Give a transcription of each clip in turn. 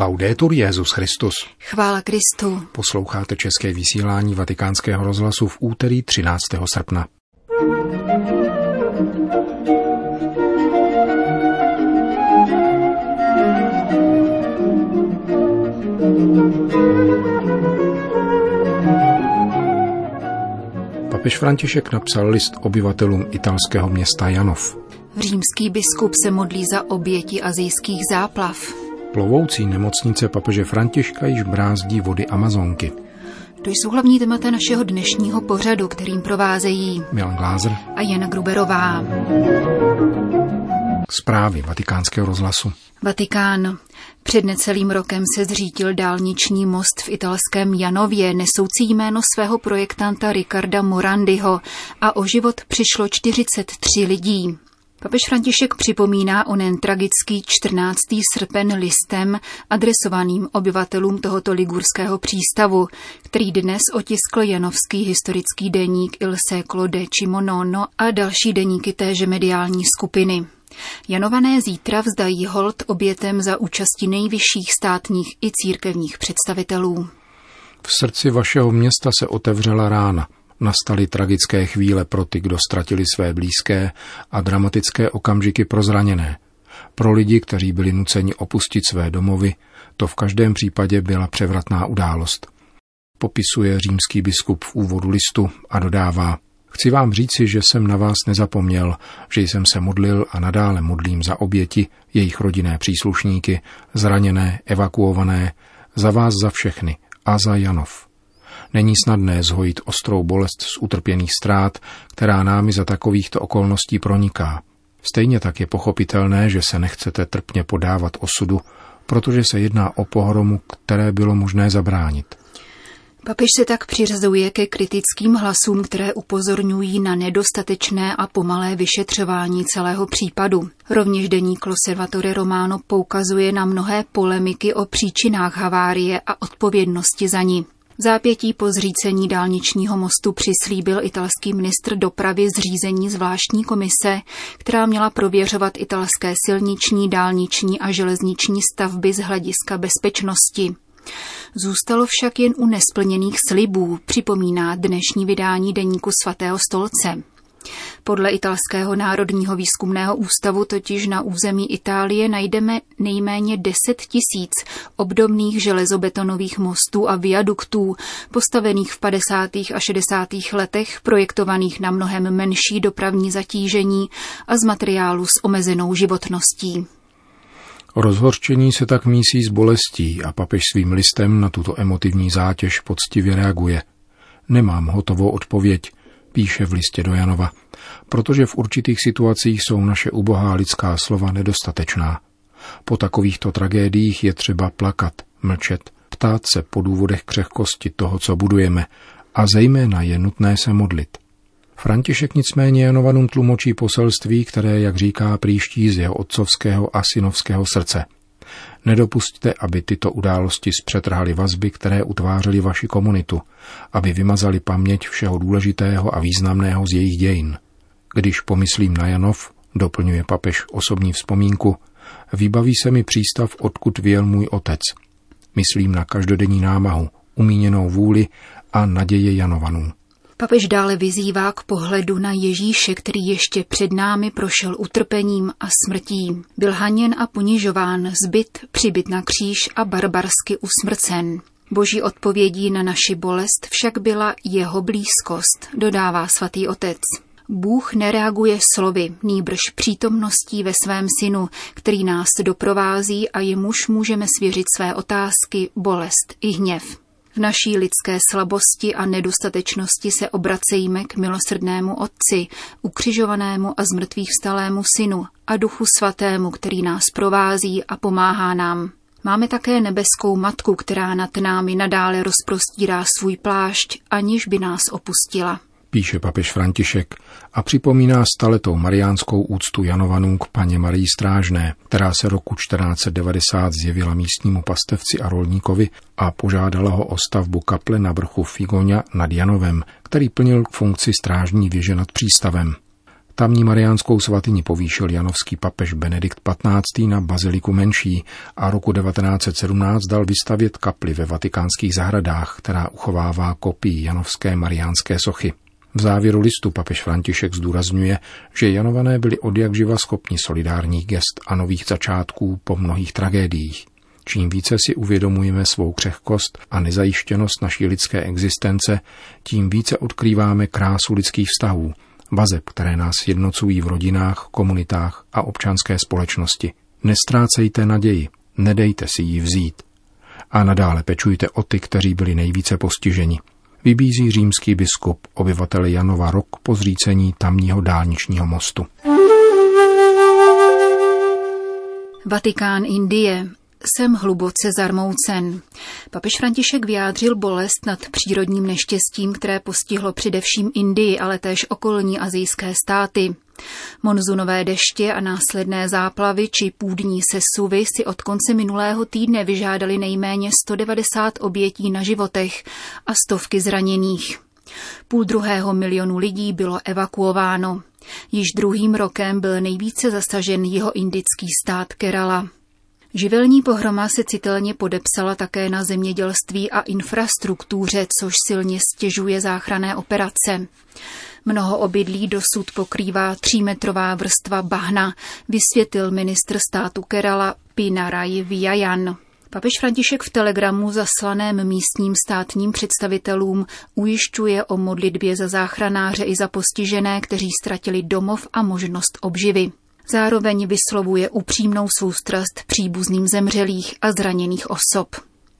Laudetur Jezus Christus. Chvála Kristu. Posloucháte české vysílání Vatikánského rozhlasu v úterý 13. srpna. Papež František napsal list obyvatelům italského města Janov. Římský biskup se modlí za oběti azijských záplav. Plovoucí nemocnice papeže Františka již brázdí vody Amazonky. To jsou hlavní témata našeho dnešního pořadu, kterým provázejí Milan Glázer a Jana Gruberová. Zprávy vatikánského rozhlasu. Vatikán. Před necelým rokem se zřítil dálniční most v italském Janově, nesoucí jméno svého projektanta Ricarda Morandiho a o život přišlo 43 lidí. Papež František připomíná onen tragický 14. srpen listem adresovaným obyvatelům tohoto ligurského přístavu, který dnes otiskl janovský historický deník Il Secolo Decimo Nono a další deníky téže mediální skupiny. Janované zítra vzdají hold obětem za účasti nejvyšších státních i církevních představitelů. V srdci vašeho města se otevřela rána – nastaly tragické chvíle pro ty, kdo ztratili své blízké a dramatické okamžiky pro zraněné. Pro lidi, kteří byli nuceni opustit své domovy, to v každém případě byla převratná událost. Popisuje římský biskup v úvodu listu a dodává, Chci vám říci, že jsem na vás nezapomněl, že jsem se modlil a nadále modlím za oběti, jejich rodinné příslušníky, zraněné, evakuované, za vás za všechny a za Janov. Není snadné zhojit ostrou bolest z utrpěných ztrát, která námi za takovýchto okolností proniká. Stejně tak je pochopitelné, že se nechcete trpně podávat osudu, protože se jedná o pohromu, které bylo možné zabránit. Papež se tak přiřazuje ke kritickým hlasům, které upozorňují na nedostatečné a pomalé vyšetřování celého případu. Rovněž deník Loservatore Romano poukazuje na mnohé polemiky o příčinách havárie a odpovědnosti za ní. V zápětí po zřícení dálničního mostu přislíbil italský ministr dopravy zřízení zvláštní komise, která měla prověřovat italské silniční, dálniční a železniční stavby z hlediska bezpečnosti. Zůstalo však jen u nesplněných slibů, připomíná dnešní vydání deníku svatého stolce. Podle italského národního výzkumného ústavu totiž na území Itálie najdeme nejméně 10 tisíc obdobných železobetonových mostů a viaduktů, postavených v 50. a 60. letech, projektovaných na mnohem menší dopravní zatížení a z materiálu s omezenou životností. Rozhorčení se tak mísí s bolestí a papež svým listem na tuto emotivní zátěž poctivě reaguje. Nemám hotovou odpověď, píše v listě do Janova, protože v určitých situacích jsou naše ubohá lidská slova nedostatečná. Po takovýchto tragédiích je třeba plakat, mlčet, ptát se po důvodech křehkosti toho, co budujeme, a zejména je nutné se modlit. František nicméně Janovanům tlumočí poselství, které, jak říká, příští z jeho otcovského a synovského srdce – Nedopustte, aby tyto události zpřetrhaly vazby, které utvářely vaši komunitu, aby vymazali paměť všeho důležitého a významného z jejich dějin. Když pomyslím na Janov, doplňuje papež osobní vzpomínku, vybaví se mi přístav, odkud věl můj otec. Myslím na každodenní námahu, umíněnou vůli a naděje Janovanů. Papež dále vyzývá k pohledu na Ježíše, který ještě před námi prošel utrpením a smrtí. Byl haněn a ponižován, zbyt, přibyt na kříž a barbarsky usmrcen. Boží odpovědí na naši bolest však byla jeho blízkost, dodává svatý otec. Bůh nereaguje slovy, nýbrž přítomností ve svém synu, který nás doprovází a jemuž můžeme svěřit své otázky, bolest i hněv. Naší lidské slabosti a nedostatečnosti se obracejme k milosrdnému Otci, ukřižovanému a zmrtvých vstalému Synu a Duchu Svatému, který nás provází a pomáhá nám. Máme také nebeskou matku, která nad námi nadále rozprostírá svůj plášť, aniž by nás opustila píše papež František a připomíná staletou mariánskou úctu Janovanů k paně Marii Strážné, která se roku 1490 zjevila místnímu pastevci a rolníkovi a požádala ho o stavbu kaple na vrchu Figoňa nad Janovem, který plnil funkci strážní věže nad přístavem. Tamní mariánskou svatyni povýšil janovský papež Benedikt XV. na baziliku menší a roku 1917 dal vystavět kapli ve vatikánských zahradách, která uchovává kopii janovské mariánské sochy. V závěru listu papež František zdůrazňuje, že Janované byli od jak živa schopni solidárních gest a nových začátků po mnohých tragédiích. Čím více si uvědomujeme svou křehkost a nezajištěnost naší lidské existence, tím více odkrýváme krásu lidských vztahů, vazeb, které nás jednocují v rodinách, komunitách a občanské společnosti. Nestrácejte naději, nedejte si ji vzít. A nadále pečujte o ty, kteří byli nejvíce postiženi. Vybízí římský biskup obyvatele Janova rok po zřícení tamního dálničního mostu. Vatikán Indie jsem hluboce zarmoucen. Papež František vyjádřil bolest nad přírodním neštěstím, které postihlo především Indii, ale též okolní azijské státy. Monzunové deště a následné záplavy či půdní sesuvy si od konce minulého týdne vyžádali nejméně 190 obětí na životech a stovky zraněných. Půl druhého milionu lidí bylo evakuováno. Již druhým rokem byl nejvíce zasažen jeho indický stát Kerala. Živelní pohroma se citelně podepsala také na zemědělství a infrastruktuře, což silně stěžuje záchranné operace. Mnoho obydlí dosud pokrývá třímetrová vrstva bahna, vysvětlil ministr státu Kerala Pinarayi Vijayan. Papež František v telegramu zaslaném místním státním představitelům ujišťuje o modlitbě za záchranáře i za postižené, kteří ztratili domov a možnost obživy. Zároveň vyslovuje upřímnou soustrast příbuzným zemřelých a zraněných osob.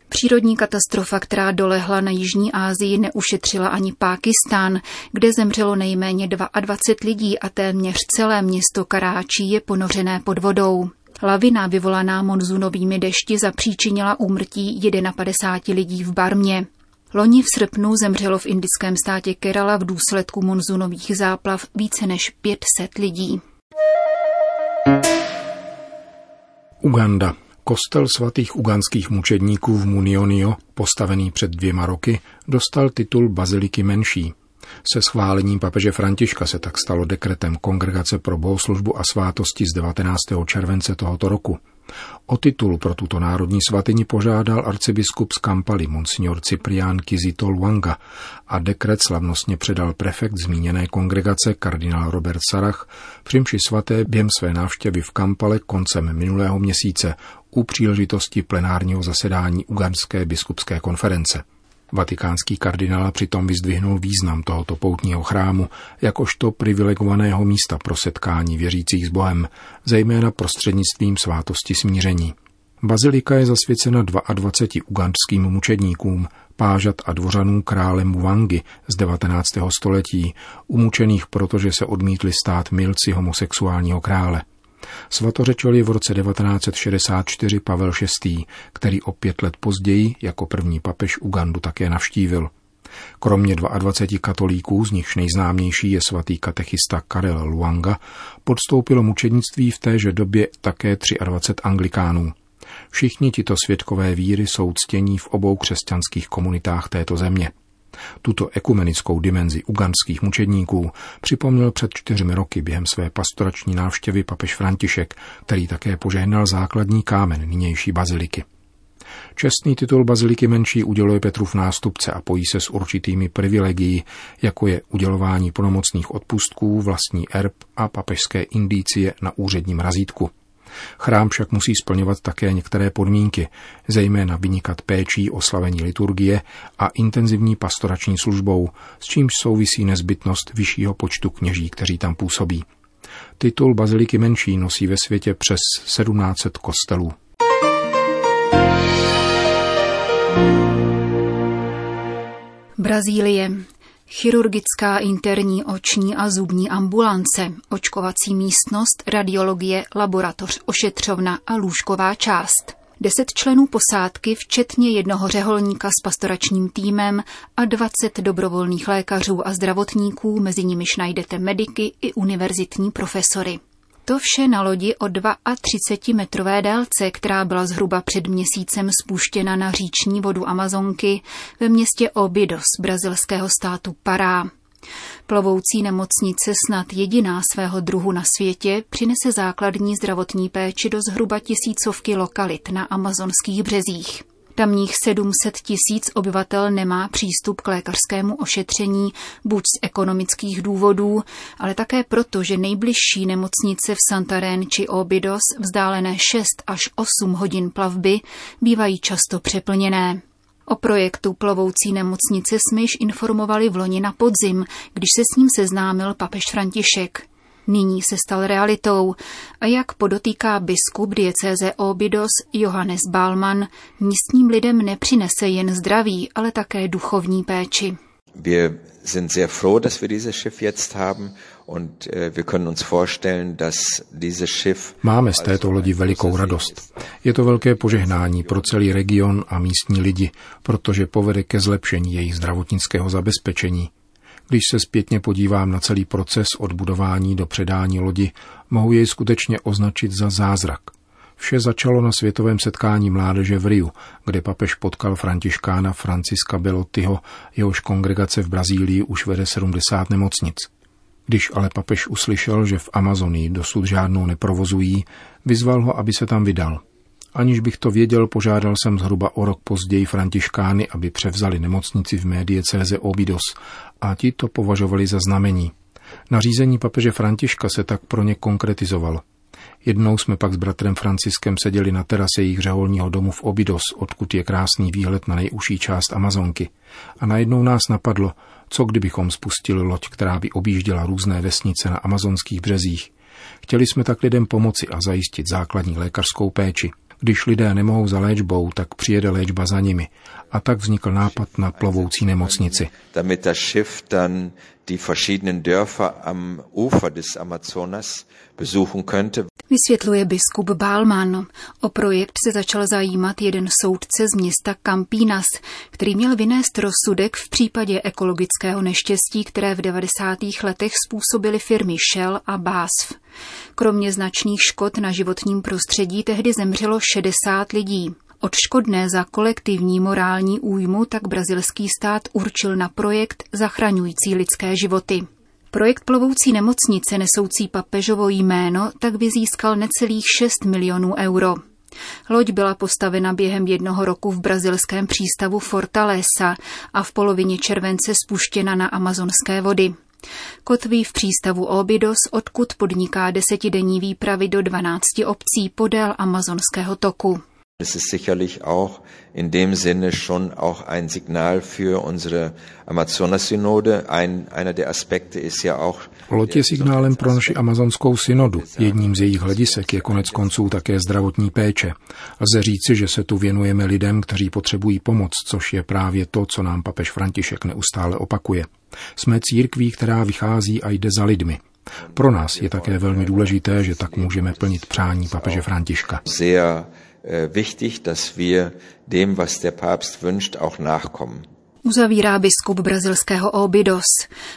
Přírodní katastrofa, která dolehla na Jižní Asii, neušetřila ani Pákistán, kde zemřelo nejméně 22 lidí a téměř celé město Karáčí je ponořené pod vodou. Lavina vyvolaná monzunovými dešti zapříčinila úmrtí 51 lidí v Barmě. Loni v srpnu zemřelo v indickém státě Kerala v důsledku monzunových záplav více než 500 lidí. Uganda. Kostel svatých uganských mučedníků v Munionio, postavený před dvěma roky, dostal titul Baziliky menší. Se schválením papeže Františka se tak stalo dekretem Kongregace pro bohoslužbu a svátosti z 19. července tohoto roku. O titul pro tuto národní svatyni požádal arcibiskup z Kampaly monsignor Ciprián Kizito Luanga a dekret slavnostně předal prefekt zmíněné kongregace kardinál Robert Sarach přimši svaté během své návštěvy v Kampale koncem minulého měsíce u příležitosti plenárního zasedání Uganské biskupské konference. Vatikánský kardinál přitom vyzdvihnul význam tohoto poutního chrámu jakožto privilegovaného místa pro setkání věřících s Bohem, zejména prostřednictvím svátosti smíření. Bazilika je zasvěcena 22 ugandským mučedníkům, pážat a dvořanů krále Muvangi z 19. století, umučených protože se odmítli stát milci homosexuálního krále. Svatořečil je v roce 1964 Pavel VI., který o pět let později jako první papež Ugandu také navštívil. Kromě 22 katolíků, z nichž nejznámější je svatý katechista Karel Luanga, podstoupilo mučednictví v téže době také 23 anglikánů. Všichni tito svědkové víry jsou ctění v obou křesťanských komunitách této země. Tuto ekumenickou dimenzi ugandských mučedníků připomněl před čtyřmi roky během své pastorační návštěvy papež František, který také požehnal základní kámen nynější baziliky. Čestný titul baziliky menší uděluje Petrův nástupce a pojí se s určitými privilegií, jako je udělování plnomocných odpustků, vlastní erb a papežské indicie na úředním razítku. Chrám však musí splňovat také některé podmínky, zejména vynikat péčí o slavení liturgie a intenzivní pastorační službou, s čímž souvisí nezbytnost vyššího počtu kněží, kteří tam působí. Titul baziliky menší nosí ve světě přes 1700 kostelů. Brazílie. Chirurgická interní oční a zubní ambulance, očkovací místnost, radiologie, laboratoř, ošetřovna a lůžková část. Deset členů posádky, včetně jednoho řeholníka s pastoračním týmem a 20 dobrovolných lékařů a zdravotníků, mezi nimiž najdete mediky i univerzitní profesory. To vše na lodi o 32 metrové délce, která byla zhruba před měsícem spuštěna na říční vodu Amazonky ve městě Obidos brazilského státu Pará. Plovoucí nemocnice, snad jediná svého druhu na světě, přinese základní zdravotní péči do zhruba tisícovky lokalit na amazonských březích. Tamních 700 tisíc obyvatel nemá přístup k lékařskému ošetření buď z ekonomických důvodů, ale také proto, že nejbližší nemocnice v Santarén či Obidos, vzdálené 6 až 8 hodin plavby, bývají často přeplněné. O projektu plovoucí nemocnice jsme již informovali v loni na podzim, když se s ním seznámil papež František. Nyní se stal realitou a jak podotýká biskup diecéze Obidos Johannes Balman, místním lidem nepřinese jen zdraví, ale také duchovní péči. Wir sind sehr froh, dass wir dieses Schiff jetzt haben und äh, wir können uns vorstellen, dass dieses Schiff Máme z této lodi velikou radost. Je to velké požehnání pro celý region a místní lidi, protože povede ke zlepšení jejich zdravotnického zabezpečení. Když se zpětně podívám na celý proces od budování do předání lodi, mohu jej skutečně označit za zázrak. Vše začalo na světovém setkání mládeže v Riu, kde papež potkal františkána Franciska Belottiho, jehož kongregace v Brazílii už vede 70 nemocnic. Když ale papež uslyšel, že v Amazonii dosud žádnou neprovozují, vyzval ho, aby se tam vydal. Aniž bych to věděl, požádal jsem zhruba o rok později františkány, aby převzali nemocnici v médie CZ Obidos a ti to považovali za znamení. Nařízení papeže Františka se tak pro ně konkretizovalo. Jednou jsme pak s bratrem Franciskem seděli na terase jejich řeholního domu v Obidos, odkud je krásný výhled na nejužší část Amazonky. A najednou nás napadlo, co kdybychom spustili loď, která by objížděla různé vesnice na amazonských březích. Chtěli jsme tak lidem pomoci a zajistit základní lékařskou péči. Když lidé nemohou za léčbou, tak přijede léčba za nimi. A tak vznikl nápad na plovoucí nemocnici. Damit das Schiff dann die verschiedenen Dörfer am Ufer des Amazonas besuchen könnte. Vysvětluje biskup Bálman. O projekt se začal zajímat jeden soudce z města Campinas, který měl vynést rozsudek v případě ekologického neštěstí, které v 90. letech způsobily firmy Shell a BASF. Kromě značných škod na životním prostředí tehdy zemřelo 60 lidí. Odškodné za kolektivní morální újmu tak brazilský stát určil na projekt zachraňující lidské životy. Projekt plovoucí nemocnice nesoucí papežovo jméno tak vyzískal necelých 6 milionů euro. Loď byla postavena během jednoho roku v brazilském přístavu Fortaleza a v polovině července spuštěna na amazonské vody. Kotví v přístavu Obidos, odkud podniká desetidenní výpravy do 12 obcí podél amazonského toku. Es ist sicherlich auch in dem Sinne schon auch ein Signal für unsere Amazonas-Synode. Ein, einer der Aspekte ist ja auch... Loď je signálem pro naši amazonskou synodu. Jedním z jejich hledisek je konec konců také zdravotní péče. Lze říci, že se tu věnujeme lidem, kteří potřebují pomoc, což je právě to, co nám papež František neustále opakuje. Jsme církví, která vychází a jde za lidmi. Pro nás je také velmi důležité, že tak můžeme plnit přání papeže Františka. Sehr wichtig, dass wir dem, was der Papst wünscht, auch nachkommen. Uzavírá biskup brazilského Obidos.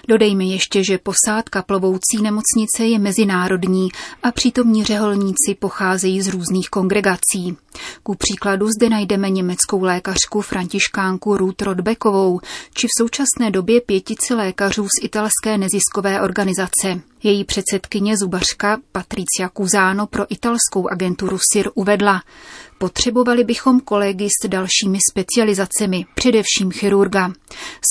Dodejme ještě, že posádka plovoucí nemocnice je mezinárodní a přítomní řeholníci pocházejí z různých kongregací. Ku příkladu zde najdeme německou lékařku františkánku Ruth Rodbekovou, či v současné době pětici lékařů z italské neziskové organizace. Její předsedkyně zubařka Patricia Cusano pro italskou agenturu SIR uvedla, potřebovali bychom kolegy s dalšími specializacemi, především chirurga.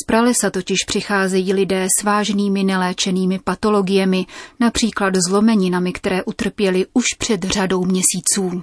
Z pralesa totiž přicházejí lidé s vážnými neléčenými patologiemi, například zlomeninami, které utrpěli už před řadou měsíců.